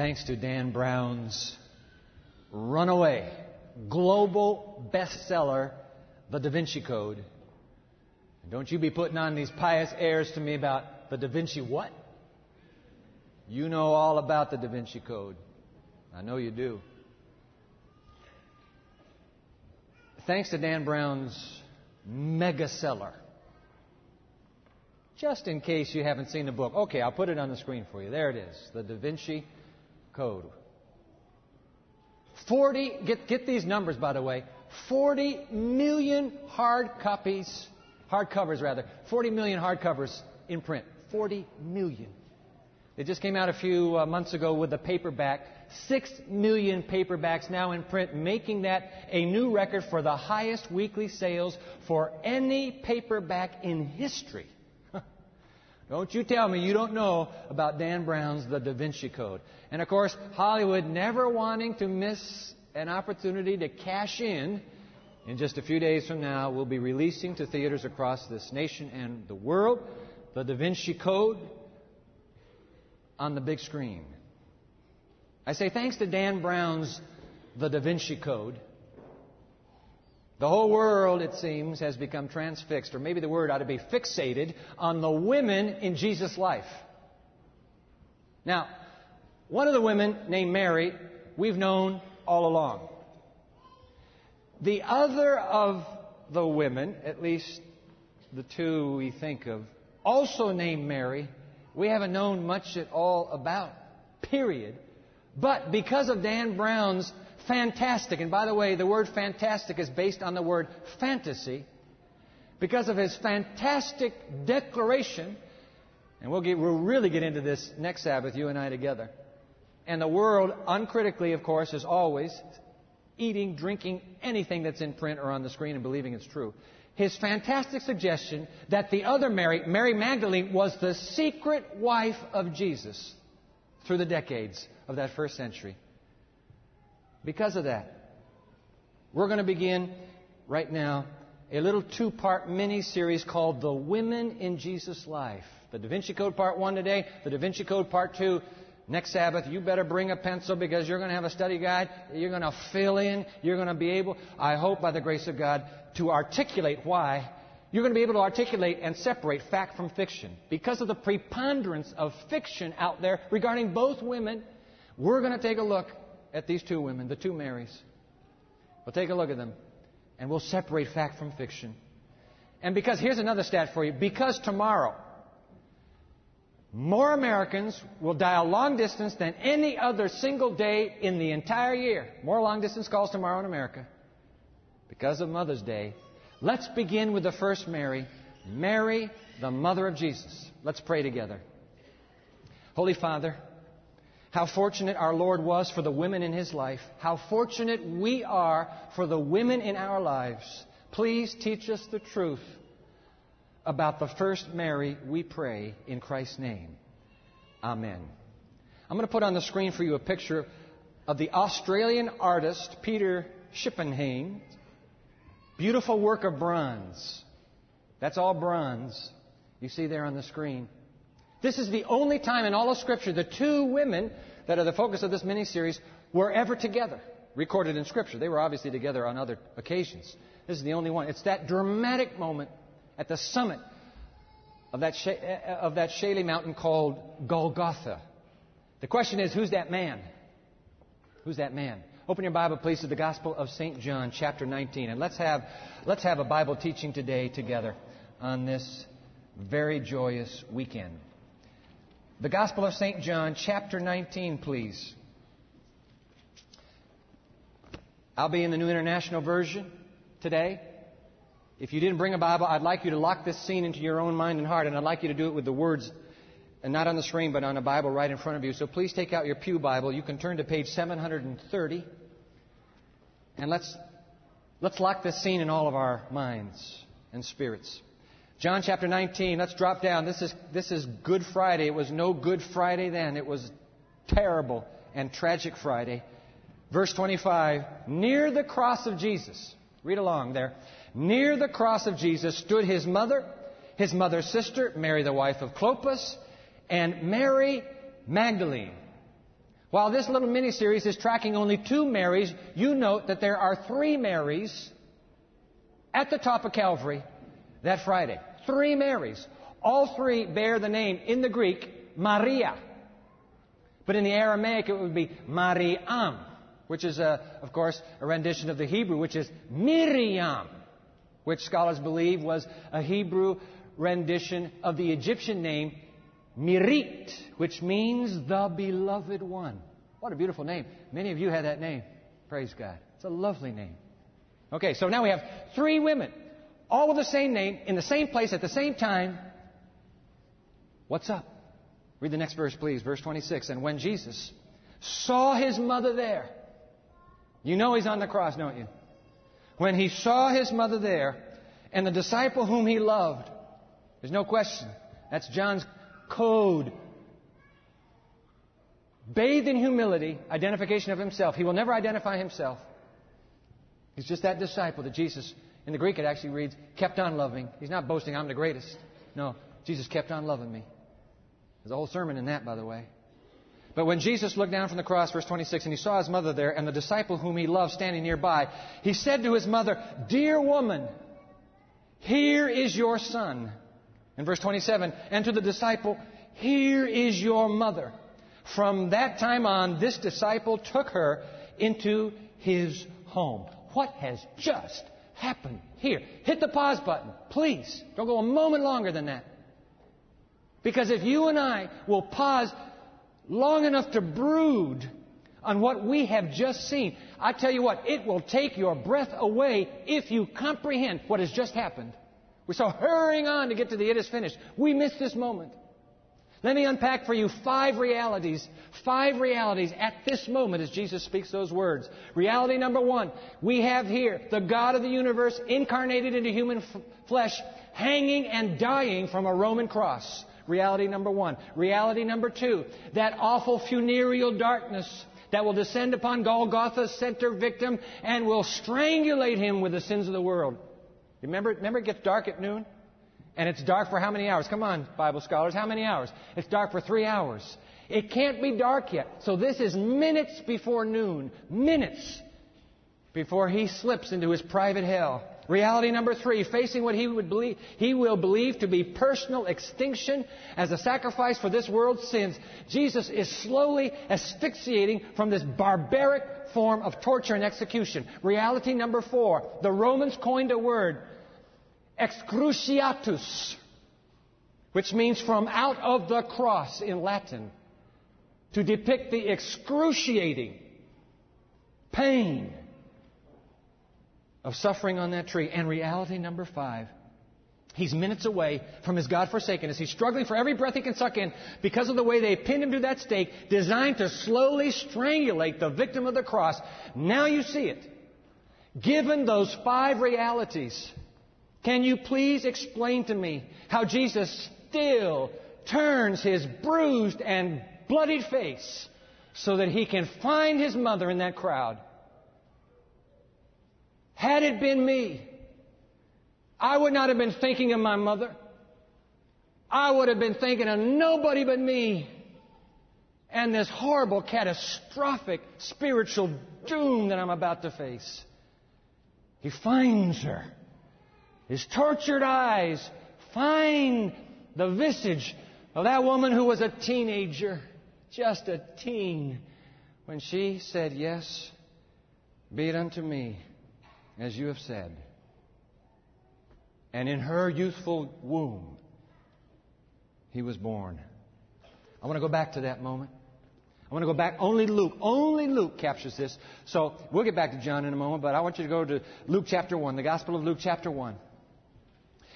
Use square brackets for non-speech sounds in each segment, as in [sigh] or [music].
thanks to Dan Brown's runaway, global bestseller, The Da Vinci Code. Don't you be putting on these pious airs to me about the Da Vinci what? You know all about the Da Vinci Code. I know you do. Thanks to Dan Brown's mega seller. Just in case you haven't seen the book. Okay, I'll put it on the screen for you. There it is. The Da Vinci Code. 40, get, get these numbers by the way, 40 million hard copies, hard covers rather, 40 million hard covers in print. 40 million. It just came out a few uh, months ago with a paperback. Six million paperbacks now in print, making that a new record for the highest weekly sales for any paperback in history. Don't you tell me you don't know about Dan Brown's The Da Vinci Code. And of course, Hollywood never wanting to miss an opportunity to cash in. In just a few days from now, we'll be releasing to theaters across this nation and the world The Da Vinci Code on the big screen. I say thanks to Dan Brown's The Da Vinci Code. The whole world, it seems, has become transfixed, or maybe the word ought to be fixated, on the women in Jesus' life. Now, one of the women, named Mary, we've known all along. The other of the women, at least the two we think of, also named Mary, we haven't known much at all about, period. But because of Dan Brown's fantastic, and by the way, the word fantastic is based on the word fantasy, because of his fantastic declaration, and we'll, get, we'll really get into this next Sabbath, you and I together. And the world, uncritically, of course, is always eating, drinking anything that's in print or on the screen and believing it's true. His fantastic suggestion that the other Mary, Mary Magdalene, was the secret wife of Jesus through the decades of that first century. Because of that, we're going to begin right now a little two part mini series called The Women in Jesus' Life. The Da Vinci Code Part 1 today, the Da Vinci Code Part 2 next Sabbath. You better bring a pencil because you're going to have a study guide. You're going to fill in. You're going to be able, I hope by the grace of God, to articulate why. You're going to be able to articulate and separate fact from fiction. Because of the preponderance of fiction out there regarding both women, we're going to take a look at these two women, the two Marys. We'll take a look at them and we'll separate fact from fiction. And because, here's another stat for you. Because tomorrow, more Americans will dial long distance than any other single day in the entire year. More long distance calls tomorrow in America. Because of Mother's Day. Let's begin with the first Mary, Mary, the mother of Jesus. Let's pray together. Holy Father, how fortunate our Lord was for the women in his life. How fortunate we are for the women in our lives. Please teach us the truth about the first Mary, we pray in Christ's name. Amen. I'm going to put on the screen for you a picture of the Australian artist Peter Schipperheyn. Beautiful work of bronze. That's all bronze. You see there on the screen. This is the only time in all of Scripture the two women that are the focus of this mini series were ever together, recorded in Scripture. They were obviously together on other occasions. This is the only one. It's that dramatic moment at the summit of that, eh, of that shaly mountain called Golgotha. The question is, who's that man? Who's that man? Open your Bible, please, to the Gospel of St. John, chapter 19. And let's have, let's have a Bible teaching today together on this very joyous weekend. The Gospel of St. John, chapter 19, please. I'll be in the New International Version today. If you didn't bring a Bible, I'd like you to lock this scene into your own mind and heart, and I'd like you to do it with the words, and not on the screen, but on a Bible right in front of you. So please take out your Pew Bible. You can turn to page 730, and let's, let's lock this scene in all of our minds and spirits. John chapter 19, let's drop down. This is, this is Good Friday. It was no Good Friday then. It was terrible and tragic Friday. Verse 25, near the cross of Jesus. Read along there. Near the cross of Jesus stood his mother, his mother's sister, Mary the wife of Clopas, and Mary Magdalene. While this little mini series is tracking only two Marys, you note that there are three Marys at the top of Calvary that Friday. Three Marys. All three bear the name in the Greek, Maria. But in the Aramaic, it would be Mariam, which is, a, of course, a rendition of the Hebrew, which is Miriam, which scholars believe was a Hebrew rendition of the Egyptian name Mirit, which means the beloved one. What a beautiful name. Many of you had that name. Praise God. It's a lovely name. Okay, so now we have three women, all with the same name, in the same place, at the same time. What's up? Read the next verse, please. Verse 26. And when Jesus saw his mother there, you know he's on the cross, don't you? When he saw his mother there, and the disciple whom he loved, there's no question. That's John's code. Bathed in humility, identification of himself. He will never identify himself. He's just that disciple that Jesus, in the Greek it actually reads, kept on loving. He's not boasting, I'm the greatest. No, Jesus kept on loving me. There's a whole sermon in that, by the way. But when Jesus looked down from the cross, verse 26, and he saw his mother there and the disciple whom he loved standing nearby, he said to his mother, Dear woman, here is your son. In verse 27, and to the disciple, Here is your mother. From that time on, this disciple took her into his home. What has just happened here? Hit the pause button, please. Don't go a moment longer than that. Because if you and I will pause long enough to brood on what we have just seen, I tell you what, it will take your breath away if you comprehend what has just happened. We're so hurrying on to get to the it is finished. We miss this moment. Let me unpack for you five realities, five realities at this moment as Jesus speaks those words. Reality number one, we have here the God of the universe incarnated into human f- flesh, hanging and dying from a Roman cross. Reality number one. Reality number two, that awful funereal darkness that will descend upon Golgotha's center victim and will strangulate him with the sins of the world. Remember, remember it gets dark at noon? And it's dark for how many hours? Come on, Bible scholars, how many hours? It's dark for three hours. It can't be dark yet. So this is minutes before noon. Minutes before he slips into his private hell. Reality number three, facing what he would believe, he will believe to be personal extinction as a sacrifice for this world's sins. Jesus is slowly asphyxiating from this barbaric form of torture and execution. Reality number four, the Romans coined a word, excruciatus, which means from out of the cross in Latin, to depict the excruciating pain of suffering on that tree. And reality number five, He's minutes away from his God forsakenness. He's struggling for every breath he can suck in because of the way they pinned him to that stake, designed to slowly strangulate the victim of the cross. Now you see it. Given those five realities, can you please explain to me how Jesus still turns his bruised and bloodied face so that he can find his mother in that crowd? Had it been me, I would not have been thinking of my mother. I would have been thinking of nobody but me and this horrible, catastrophic spiritual doom that I'm about to face. He finds her. His tortured eyes find the visage of that woman who was a teenager, just a teen, when she said, Yes, be it unto me as you have said. And in her youthful womb, he was born. I want to go back to that moment. I want to go back. Only Luke, only Luke captures this. So we'll get back to John in a moment, but I want you to go to Luke chapter 1, the Gospel of Luke chapter 1.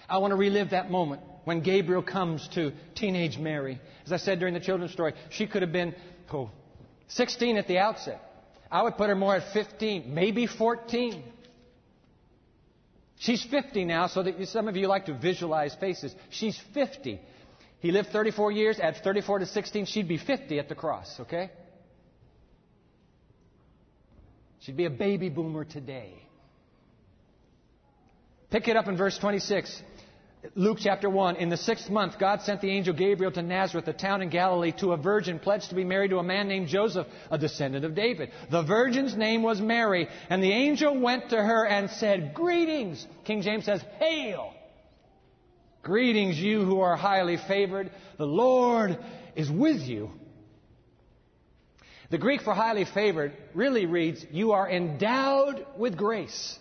I want to relive that moment when Gabriel comes to teenage Mary. As I said during the children's story, she could have been oh, 16 at the outset. I would put her more at 15, maybe 14. She's 50 now, so that some of you like to visualize faces. She's 50. He lived 34 years. At 34 to 16, she'd be 50 at the cross, okay? She'd be a baby boomer today. Pick it up in verse 26. Luke chapter 1, in the sixth month, God sent the angel Gabriel to Nazareth, a town in Galilee, to a virgin pledged to be married to a man named Joseph, a descendant of David. The virgin's name was Mary, and the angel went to her and said, Greetings! King James says, Hail! Greetings, you who are highly favored. The Lord is with you. The Greek for highly favored really reads, You are endowed with grace.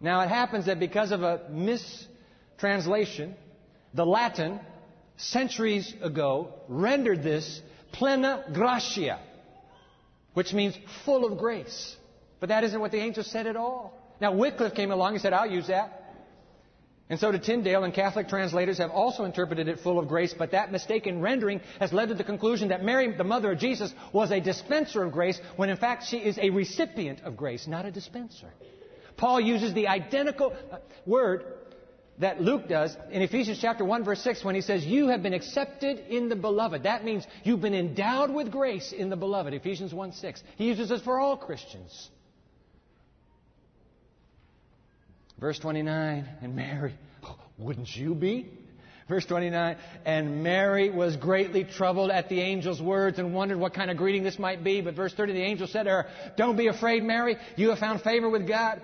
Now, it happens that because of a mistranslation, the Latin, centuries ago, rendered this plena gratia, which means full of grace. But that isn't what the angel said at all. Now, Wycliffe came along and said, I'll use that. And so did Tyndale, and Catholic translators have also interpreted it full of grace, but that mistaken rendering has led to the conclusion that Mary, the mother of Jesus, was a dispenser of grace, when in fact she is a recipient of grace, not a dispenser. Paul uses the identical uh, word that Luke does in Ephesians chapter 1 verse 6 when he says, You have been accepted in the beloved. That means you've been endowed with grace in the beloved. Ephesians 1 6. He uses this for all Christians. Verse 29, and Mary, [laughs] wouldn't you be? Verse 29, and Mary was greatly troubled at the angel's words and wondered what kind of greeting this might be. But verse 30, the angel said to her, Don't be afraid, Mary. You have found favor with God.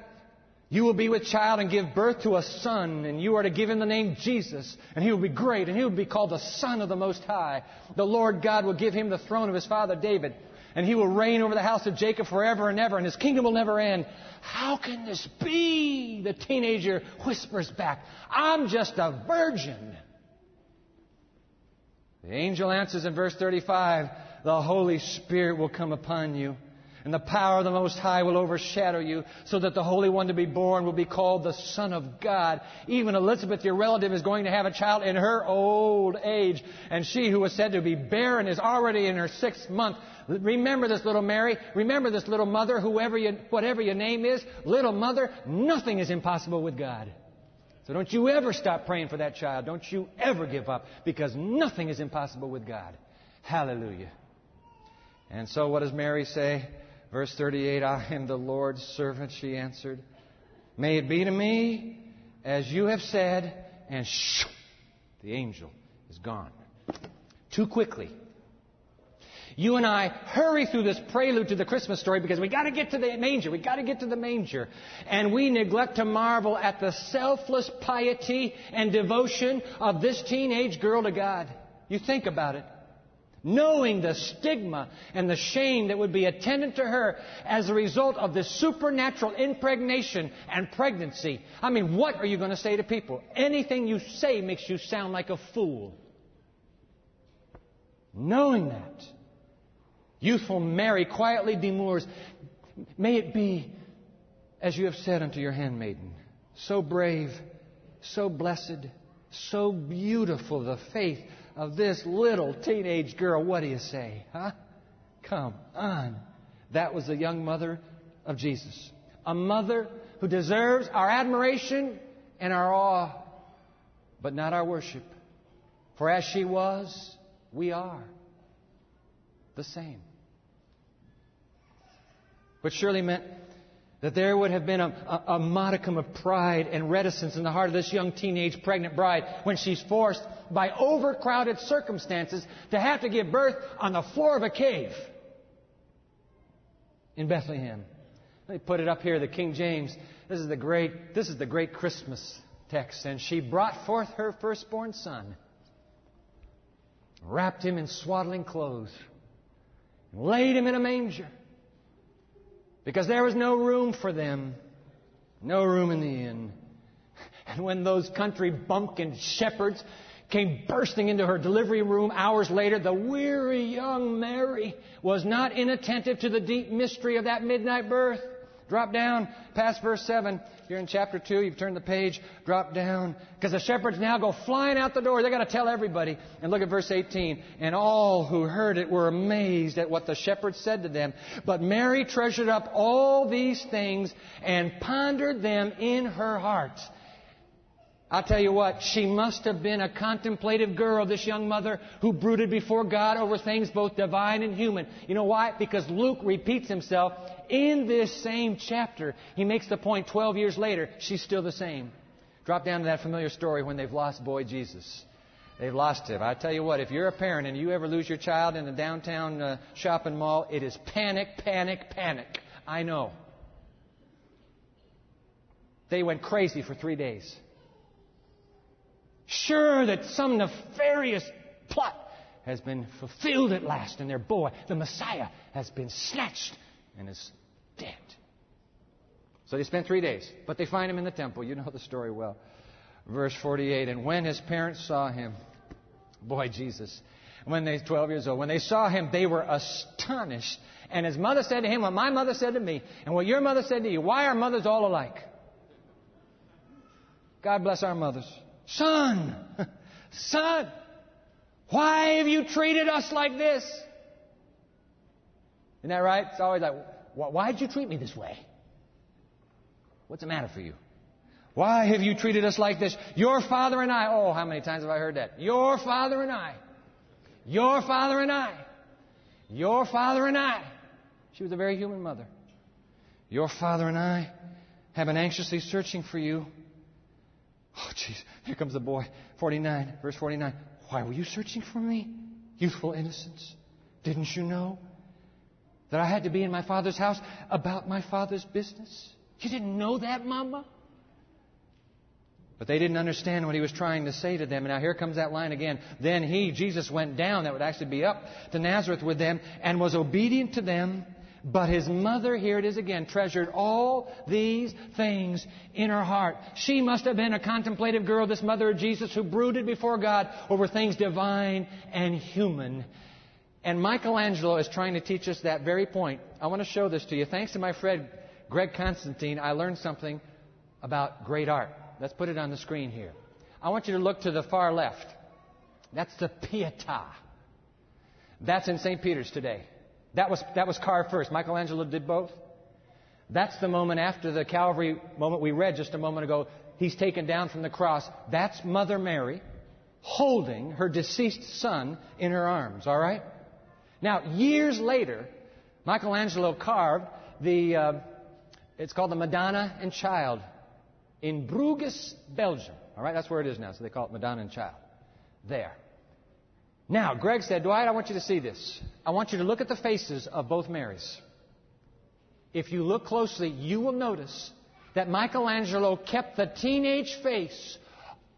You will be with child and give birth to a son, and you are to give him the name Jesus, and he will be great, and he will be called the Son of the Most High. The Lord God will give him the throne of his father David and he will reign over the house of Jacob forever and ever, and his kingdom will never end. How can this be? The teenager whispers back, I'm just a virgin. The angel answers in verse 35, the Holy Spirit will come upon you and the power of the Most High will overshadow you, so that the Holy One to be born will be called the Son of God. Even Elizabeth, your relative, is going to have a child in her old age, and she who was said to be barren is already in her sixth month. Remember this little Mary. Remember this little mother, whoever you, whatever your name is. Little mother, nothing is impossible with God. So don't you ever stop praying for that child. Don't you ever give up because nothing is impossible with God. Hallelujah. And so what does Mary say? Verse 38 I am the Lord's servant, she answered. May it be to me as you have said, and shoo, the angel is gone. Too quickly. You and I hurry through this prelude to the Christmas story because we got to get to the manger. We got to get to the manger. And we neglect to marvel at the selfless piety and devotion of this teenage girl to God. You think about it knowing the stigma and the shame that would be attendant to her as a result of this supernatural impregnation and pregnancy. I mean, what are you going to say to people? Anything you say makes you sound like a fool. Knowing that, youthful Mary quietly demurs, May it be as you have said unto your handmaiden, so brave, so blessed, so beautiful the faith of this little teenage girl. What do you say? Huh? Come on. That was the young mother of Jesus. A mother who deserves our admiration and our awe, but not our worship. For as she was, we are the same. Which surely meant that there would have been a, a, a, modicum of pride and reticence in the heart of this young teenage pregnant bride when she's forced by overcrowded circumstances to have to give birth on the floor of a cave in Bethlehem. Let me put it up here, the King James. This is the great, this is the great Christmas text. And she brought forth her firstborn son, wrapped him in swaddling clothes, and laid him in a manger because there was no room for them, no room in the inn. And when those country bumpkin shepherds came bursting into her delivery room hours later, the weary young Mary was not inattentive to the deep mystery of that midnight birth. Drop down past verse 7. You're in chapter 2. You've turned the page. Drop down. Because the shepherds now go flying out the door. They've got to tell everybody. And look at verse 18. And all who heard it were amazed at what the shepherds said to them. But Mary treasured up all these things and pondered them in her heart. I'll tell you what, she must have been a contemplative girl, this young mother, who brooded before God over things both divine and human. You know why? Because Luke repeats himself in this same chapter. He makes the point 12 years later, she's still the same. Drop down to that familiar story when they've lost boy Jesus. They've lost him. I tell you what, if you're a parent and you ever lose your child in a downtown uh, shopping mall, it is panic, panic, panic. I know. They went crazy for three days. Sure that some nefarious plot has been fulfilled at last, and their boy, the Messiah, has been snatched and is dead. So they spent three days, but they find him in the temple. You know the story well. Verse 48 And when his parents saw him, boy, Jesus, when they 12 years old, when they saw him, they were astonished. And his mother said to him what my mother said to me, and what your mother said to you. Why are mothers all alike? God bless our mothers. Son, son, why have you treated us like this? Isn't that right? It's always like, why did you treat me this way? What's the matter for you? Why have you treated us like this? Your father and I. Oh, how many times have I heard that? Your father and I. Your father and I. Your father and I. She was a very human mother. Your father and I have been anxiously searching for you. Oh, jeez. Here comes the boy. 49, verse 49. Why were you searching for me? Youthful innocence. Didn't you know that I had to be in my father's house about my father's business? You didn't know that, Mama? But they didn't understand what he was trying to say to them. And now here comes that line again. Then he, Jesus, went down, that would actually be up to Nazareth with them, and was obedient to them. But his mother, here it is again, treasured all these things in her heart. She must have been a contemplative girl, this mother of Jesus, who brooded before God over things divine and human. And Michelangelo is trying to teach us that very point. I want to show this to you. Thanks to my friend Greg Constantine, I learned something about great art. Let's put it on the screen here. I want you to look to the far left. That's the Pietà. That's in St. Peter's today. That was, that was carved first. Michelangelo did both. That's the moment after the Calvary moment we read just a moment ago. He's taken down from the cross. That's Mother Mary holding her deceased son in her arms, all right? Now, years later, Michelangelo carved the, uh, it's called the Madonna and Child in Bruges, Belgium. All right, that's where it is now, so they call it Madonna and Child. There. Now, Greg said, Dwight, I want you to see this. I want you to look at the faces of both Marys. If you look closely, you will notice that Michelangelo kept the teenage face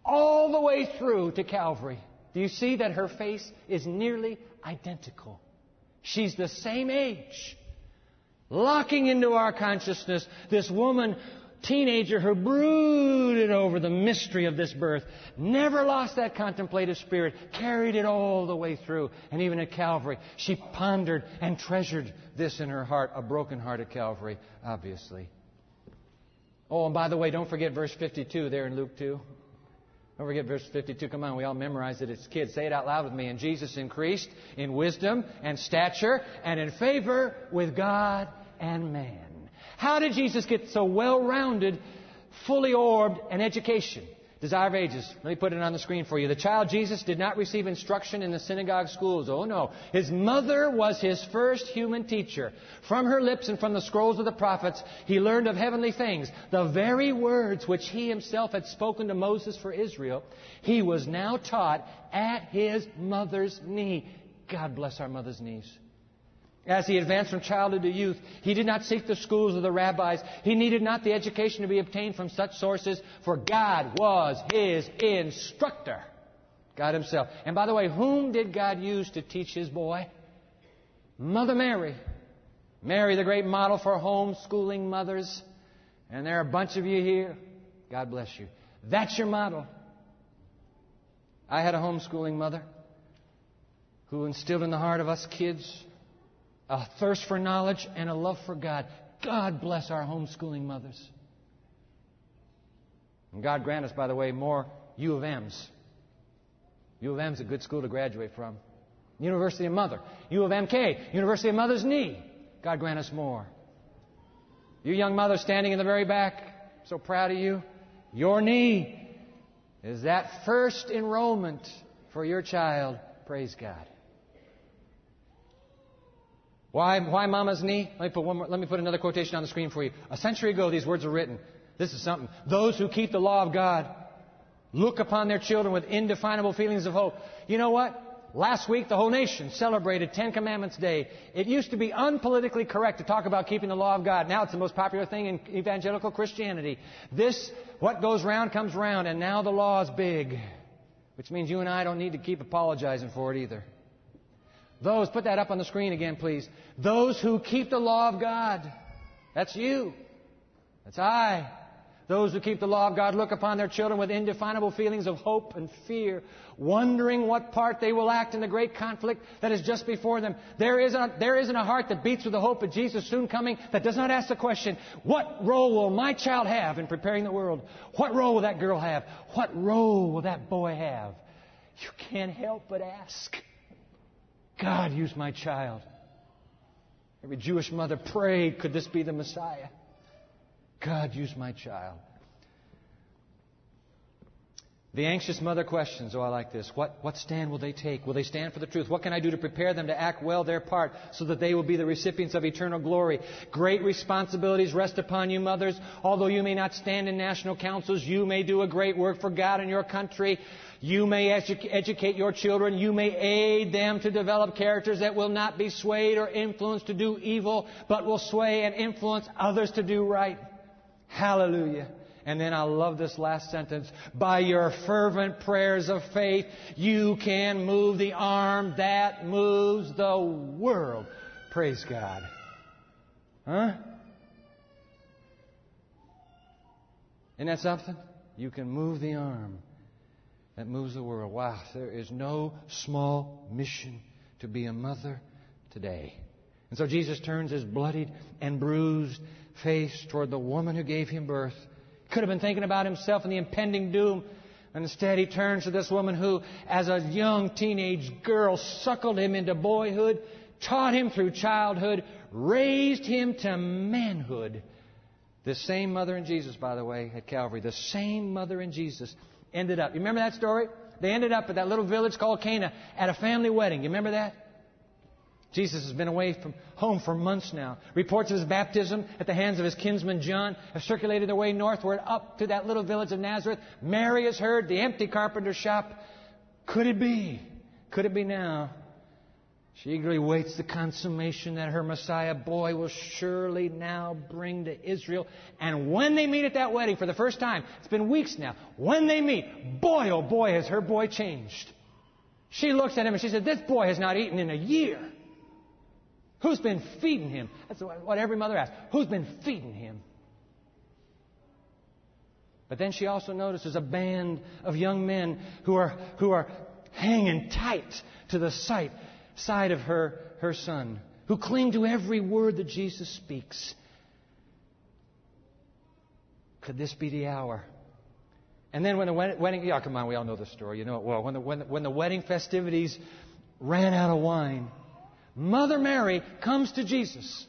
all the way through to Calvary. Do you see that her face is nearly identical? She's the same age. Locking into our consciousness this woman teenager who brooded over the mystery of this birth, never lost that contemplative spirit, carried it all the way through. And even at Calvary, she pondered and treasured this in her heart, a broken heart at Calvary, obviously. Oh, and by the way, don't forget verse 52 there in Luke 2. Don't forget verse 52. Come on, we all memorized it as kids. Say it out loud with me. And Jesus increased in wisdom and stature and in favor with God and man. How did Jesus get so well rounded, fully orbed, an education? Desire of Ages. Let me put it on the screen for you. The child Jesus did not receive instruction in the synagogue schools. Oh no. His mother was his first human teacher. From her lips and from the scrolls of the prophets, he learned of heavenly things. The very words which he himself had spoken to Moses for Israel, he was now taught at his mother's knee. God bless our mother's knees. As he advanced from childhood to youth, he did not seek the schools of the rabbis. He needed not the education to be obtained from such sources, for God was his instructor. God himself. And by the way, whom did God use to teach his boy? Mother Mary. Mary, the great model for homeschooling mothers. And there are a bunch of you here. God bless you. That's your model. I had a homeschooling mother who instilled in the heart of us kids a thirst for knowledge, and a love for God. God bless our homeschooling mothers. And God grant us, by the way, more U of M's. U of M's a good school to graduate from. University of Mother. U of MK. University of Mother's Knee. God grant us more. You young mothers standing in the very back, so proud of you. Your knee is that first enrollment for your child. Praise God. Why, why mama's knee? Let me, put one more, let me put another quotation on the screen for you. A century ago, these words were written. This is something. Those who keep the law of God look upon their children with indefinable feelings of hope. You know what? Last week, the whole nation celebrated Ten Commandments Day. It used to be unpolitically correct to talk about keeping the law of God. Now it's the most popular thing in evangelical Christianity. This, what goes round comes round, and now the law is big. Which means you and I don't need to keep apologizing for it either. Those, put that up on the screen again, please. Those who keep the law of God. That's you. That's I. Those who keep the law of God look upon their children with indefinable feelings of hope and fear, wondering what part they will act in the great conflict that is just before them. There isn't, there isn't a heart that beats with the hope of Jesus soon coming that does not ask the question, what role will my child have in preparing the world? What role will that girl have? What role will that boy have? You can't help but ask. God, use my child. Every Jewish mother prayed, could this be the Messiah? God, use my child. The anxious mother questions, oh, I like this. What, what stand will they take? Will they stand for the truth? What can I do to prepare them to act well their part so that they will be the recipients of eternal glory? Great responsibilities rest upon you, mothers. Although you may not stand in national councils, you may do a great work for God and your country. You may edu- educate your children. You may aid them to develop characters that will not be swayed or influenced to do evil, but will sway and influence others to do right. Hallelujah. And then I love this last sentence. By your fervent prayers of faith, you can move the arm that moves the world. Praise God. Huh? Isn't that something? You can move the arm that moves the world. Wow, there is no small mission to be a mother today. And so Jesus turns his bloodied and bruised face toward the woman who gave him birth. Could have been thinking about himself and the impending doom. And instead, he turns to this woman who, as a young teenage girl, suckled him into boyhood, taught him through childhood, raised him to manhood. The same mother in Jesus, by the way, at Calvary, the same mother in Jesus ended up. You remember that story? They ended up at that little village called Cana at a family wedding. You remember that? Jesus has been away from home for months now. Reports of his baptism at the hands of his kinsman John have circulated their way northward up to that little village of Nazareth. Mary has heard the empty carpenter shop. Could it be? Could it be now? She eagerly waits the consummation that her Messiah boy will surely now bring to Israel. And when they meet at that wedding for the first time, it's been weeks now, when they meet, boy oh boy has her boy changed. She looks at him and she said, This boy has not eaten in a year. Who's been feeding him? That's what every mother asks. Who's been feeding him? But then she also notices a band of young men who are, who are hanging tight to the sight, side of her, her son, who cling to every word that Jesus speaks. Could this be the hour? And then when the wedding, yeah, come on, we all know the story. You know it well. When the, when the, when the wedding festivities ran out of wine, Mother Mary comes to Jesus.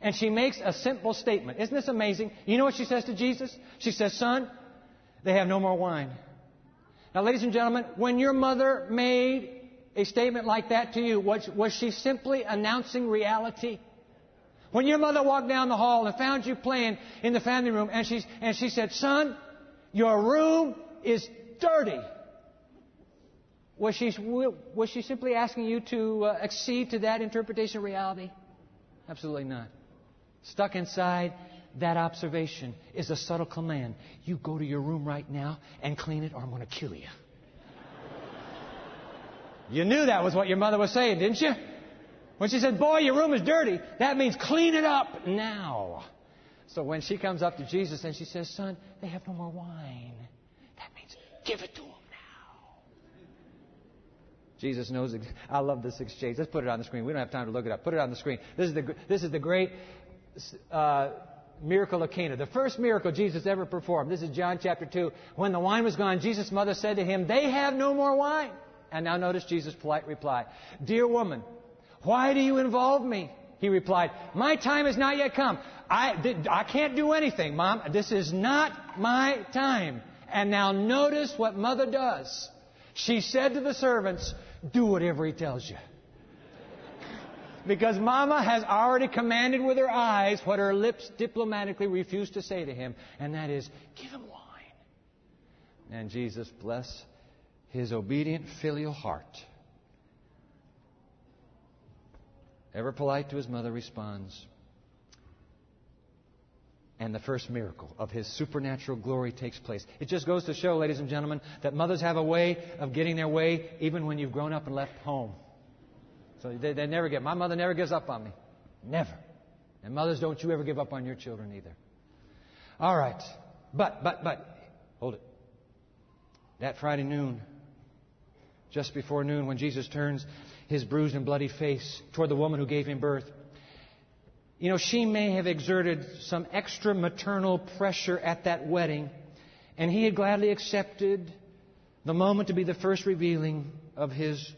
And she makes a simple statement. Isn't this amazing? You know what she says to Jesus? She says, Son, they have no more wine. Now, ladies and gentlemen, when your mother made a statement like that to you, was, was she simply announcing reality? When your mother walked down the hall and found you playing in the family room and she, and she said, Son, your room is dirty. Was she, was she simply asking you to uh, accede to that interpretation of reality? Absolutely not. Stuck inside that observation is a subtle command. You go to your room right now and clean it, or I'm going to kill you. you knew that was what your mother was saying, didn't you? When she said, Boy, your room is dirty, that means clean it up now. So when she comes up to Jesus and she says, Son, they have no more wine, that means give it to them. Jesus knows. I love this exchange. Let's put it on the screen. We don't have time to look it up. Put it on the screen. This is the, this is the great uh, miracle of Cana. The first miracle Jesus ever performed. This is John chapter 2. When the wine was gone, Jesus' mother said to him, They have no more wine. And now notice Jesus' polite reply. Dear woman, why do you involve me? He replied, My time has not yet come. I, I can't do anything, Mom. This is not my time. And now notice what mother does. She said to the servants, do whatever he tells you. Because Mama has already commanded with her eyes what her lips diplomatically refuse to say to him, and that is, give him wine. And Jesus, bless his obedient filial heart, ever polite to his mother, responds. And the first miracle of his supernatural glory takes place. It just goes to show, ladies and gentlemen, that mothers have a way of getting their way even when you've grown up and left home. So they, they never get. My mother never gives up on me. Never. And mothers, don't you ever give up on your children either. All right. But, but, but, hold it. That Friday noon, just before noon, when Jesus turns his bruised and bloody face toward the woman who gave him birth, you know, she may have exerted some extra maternal pressure at that wedding, and he had gladly accepted the moment to be the first revealing of his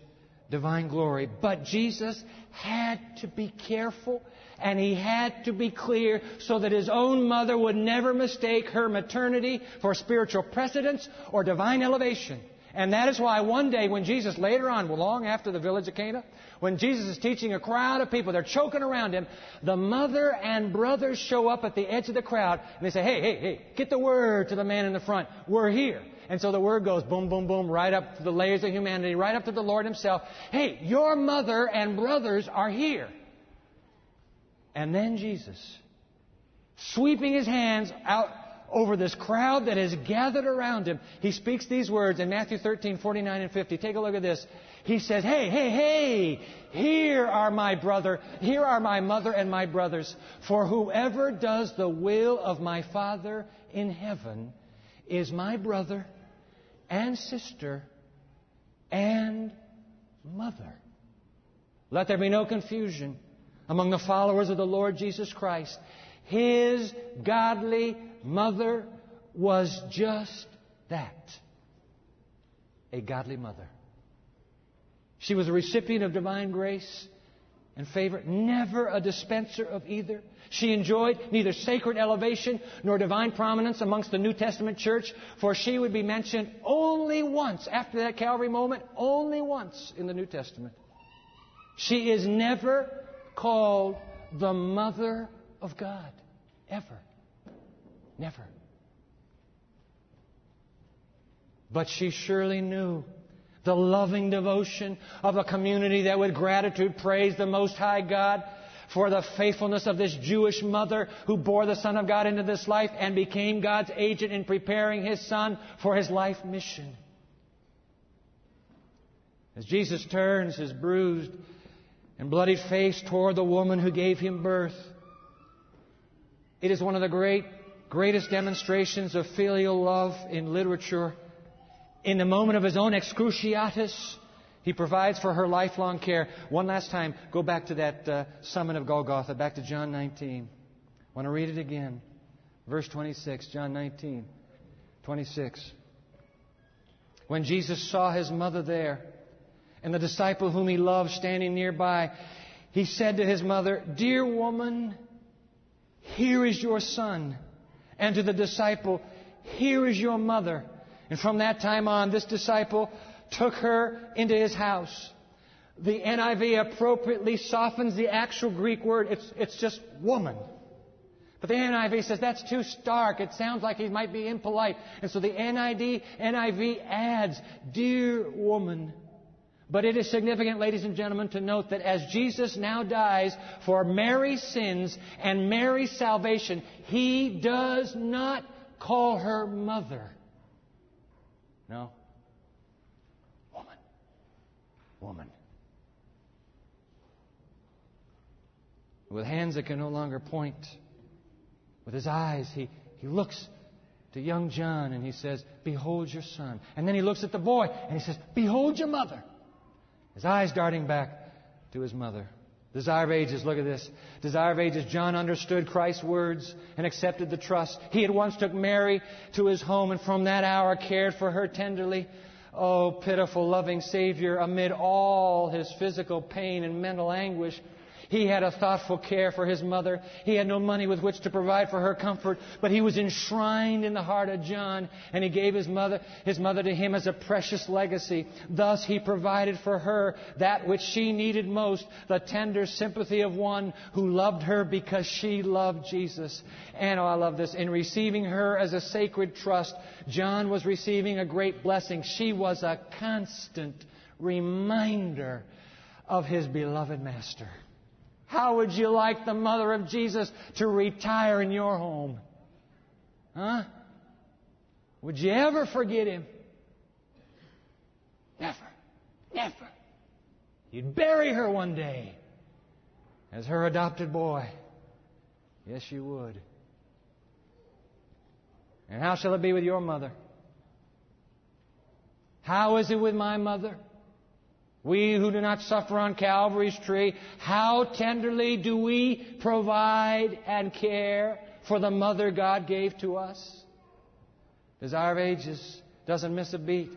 divine glory. But Jesus had to be careful and he had to be clear so that his own mother would never mistake her maternity for spiritual precedence or divine elevation. And that is why one day when Jesus, later on, long after the village of Cana, when Jesus is teaching a crowd of people, they're choking around him, the mother and brothers show up at the edge of the crowd and they say, hey, hey, hey, get the word to the man in the front. We're here. And so the word goes boom, boom, boom, right up to the layers of humanity, right up to the Lord Himself. Hey, your mother and brothers are here. And then Jesus, sweeping His hands out over this crowd that has gathered around Him, He speaks these words in Matthew 13, 49 and 50. Take a look at this. He says, Hey, hey, hey, here are my brother, here are my mother and my brothers. For whoever does the will of my Father in heaven is my brother and sister and mother. Let there be no confusion among the followers of the Lord Jesus Christ. His godly mother was just that a godly mother. She was a recipient of divine grace and favor, never a dispenser of either. She enjoyed neither sacred elevation nor divine prominence amongst the New Testament church, for she would be mentioned only once after that Calvary moment, only once in the New Testament. She is never called the Mother of God. Ever. Never. But she surely knew the loving devotion of a community that with gratitude praise the Most High God for the faithfulness of this Jewish mother who bore the Son of God into this life and became God's agent in preparing His Son for His life mission. As Jesus turns his bruised and bloody face toward the woman who gave him birth, it is one of the great, greatest demonstrations of filial love in literature in the moment of his own excruciatus, he provides for her lifelong care. One last time, go back to that uh, summit of Golgotha, back to John 19. I want to read it again. Verse 26, John 19, 26. When Jesus saw his mother there and the disciple whom he loved standing nearby, he said to his mother, Dear woman, here is your son. And to the disciple, Here is your mother. And from that time on, this disciple took her into his house. The NIV appropriately softens the actual Greek word. It's, it's just woman. But the NIV says that's too stark. It sounds like he might be impolite. And so the NIV, NIV adds, dear woman. But it is significant, ladies and gentlemen, to note that as Jesus now dies for Mary's sins and Mary's salvation, he does not call her mother. No. Woman. Woman. With hands that can no longer point, with his eyes, he, he looks to young John and he says, Behold your son. And then he looks at the boy and he says, Behold your mother. His eyes darting back to his mother. Desire of Ages, look at this. Desire of Ages, John understood Christ's words and accepted the trust. He at once took Mary to his home and from that hour cared for her tenderly. Oh, pitiful, loving Savior, amid all his physical pain and mental anguish, He had a thoughtful care for his mother. He had no money with which to provide for her comfort, but he was enshrined in the heart of John, and he gave his mother, his mother to him as a precious legacy. Thus he provided for her that which she needed most, the tender sympathy of one who loved her because she loved Jesus. And oh, I love this. In receiving her as a sacred trust, John was receiving a great blessing. She was a constant reminder of his beloved master. How would you like the mother of Jesus to retire in your home? Huh? Would you ever forget him? Never. Never. You'd bury her one day as her adopted boy. Yes, you would. And how shall it be with your mother? How is it with my mother? We who do not suffer on Calvary's tree, how tenderly do we provide and care for the mother God gave to us? Desire of Ages doesn't miss a beat.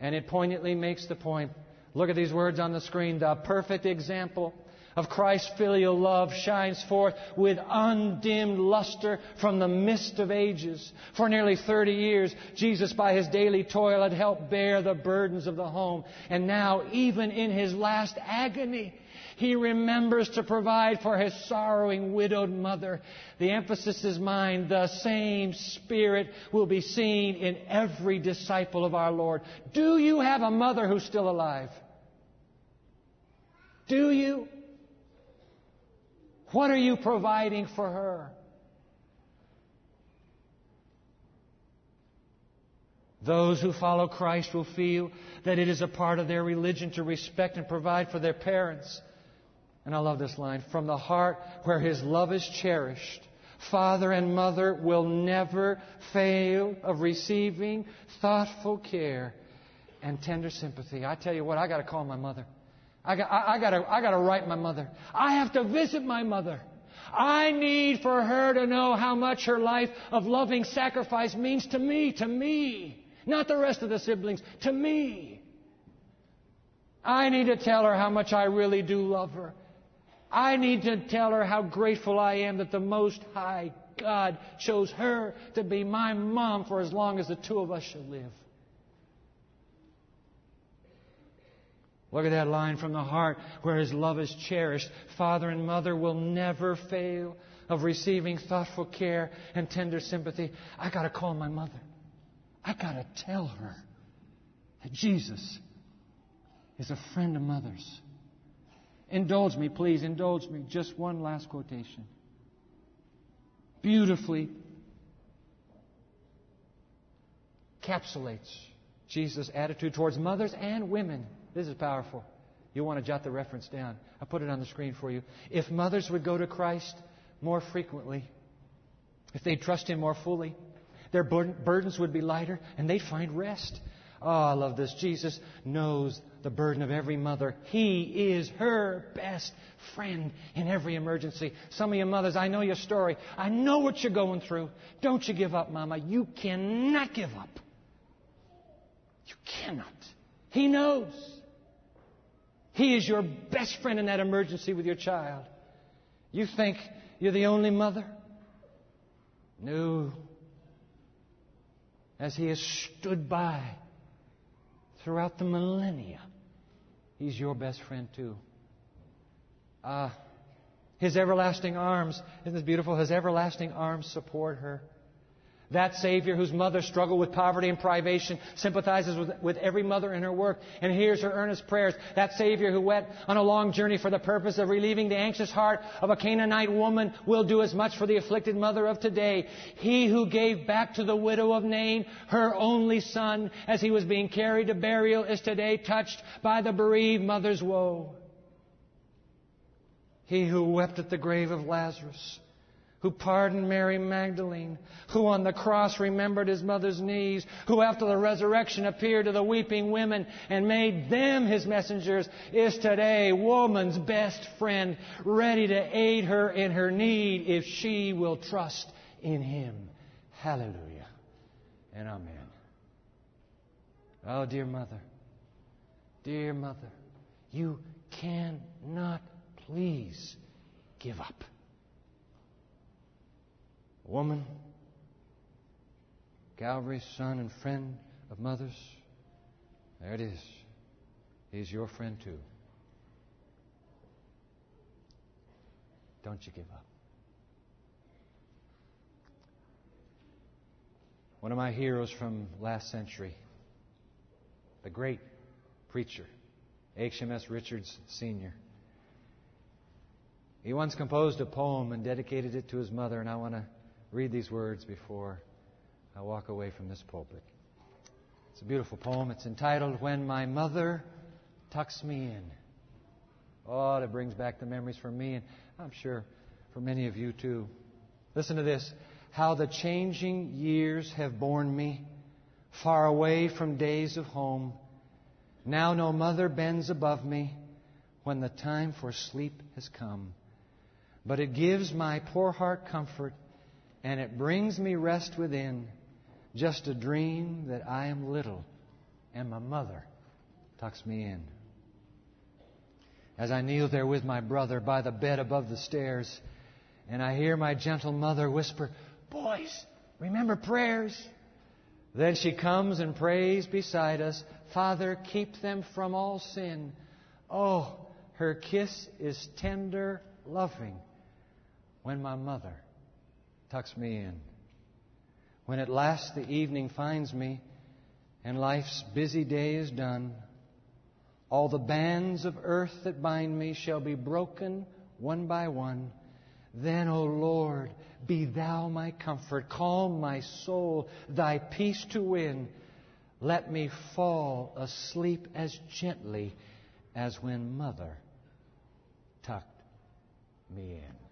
And it poignantly makes the point. Look at these words on the screen. The perfect example of Christ's filial love shines forth with undimmed luster from the mist of ages. For nearly 30 years, Jesus, by his daily toil, had helped bear the burdens of the home. And now, even in his last agony, he remembers to provide for his sorrowing widowed mother. The emphasis is mine. The same Spirit will be seen in every disciple of our Lord. Do you have a mother who's still alive? Do you? What are you providing for her? Those who follow Christ will feel that it is a part of their religion to respect and provide for their parents. And I love this line from the heart where his love is cherished. Father and mother will never fail of receiving thoughtful care and tender sympathy. I tell you what, I got to call my mother. I got, I, I gotta, I gotta write my mother. I have to visit my mother. I need for her to know how much her life of loving sacrifice means to me, to me. Not the rest of the siblings, to me. I need to tell her how much I really do love her. I need to tell her how grateful I am that the Most High God chose her to be my mom for as long as the two of us shall live. Look at that line from the heart where his love is cherished. Father and mother will never fail of receiving thoughtful care and tender sympathy. I got to call my mother. I got to tell her that Jesus is a friend of mothers. Indulge me, please, indulge me. Just one last quotation. Beautifully encapsulates Jesus' attitude towards mothers and women this is powerful. You'll want to jot the reference down. I put it on the screen for you. If mothers would go to Christ more frequently, if they'd trust Him more fully, their burdens would be lighter and they'd find rest. Oh, I love this. Jesus knows the burden of every mother. He is her best friend in every emergency. Some of you mothers, I know your story. I know what you're going through. Don't you give up, Mama. You cannot give up. You cannot. He knows. He is your best friend in that emergency with your child. You think you're the only mother? No. As He has stood by throughout the millennia, He's your best friend too. Ah, uh, His everlasting arms, isn't this beautiful? His everlasting arms support her. That Savior, whose mother struggled with poverty and privation, sympathizes with, with, every mother in her work and hears her earnest prayers. That Savior who went on a long journey for the purpose of relieving the anxious heart of a Canaanite woman will do as much for the afflicted mother of today. He who gave back to the widow of Nain her only son as he was being carried to burial is today touched by the bereaved mother's woe. He who wept at the grave of Lazarus who pardoned Mary Magdalene, who on the cross remembered his mother's knees, who after the resurrection appeared to the weeping women and made them his messengers, is today woman's best friend, ready to aid her in her need if she will trust in him. Hallelujah and amen. Oh, dear mother, dear mother, you cannot please give up. Woman, Calvary's son and friend of mothers, there it is. He's your friend too. Don't you give up. One of my heroes from last century, the great preacher, HMS Richards Sr. He once composed a poem and dedicated it to his mother, and I want to read these words before I walk away from this pulpit. It's a beautiful poem. It's entitled When My Mother Tucks Me In. Oh, it brings back the memories for me, and I'm sure for many of you too. Listen to this. How the changing years have borne me far away from days of home. Now no mother bends above me when the time for sleep has come. But it gives my poor heart comfort and it brings me rest within. Just a dream that I am little and my mother tucks me in. As I kneel there with my brother by the bed above the stairs, and I hear my gentle mother whisper, Boys, remember prayers. Then she comes and prays beside us, Father, keep them from all sin. Oh, her kiss is tender, loving when my mother tucks me in. When at last the evening finds me and life's busy day is done, all the bands of earth that bind me shall be broken one by one. Then, O Lord, be thou my comfort, calm my soul, thy peace to win. Let me fall asleep as gently as when mother tucked me in.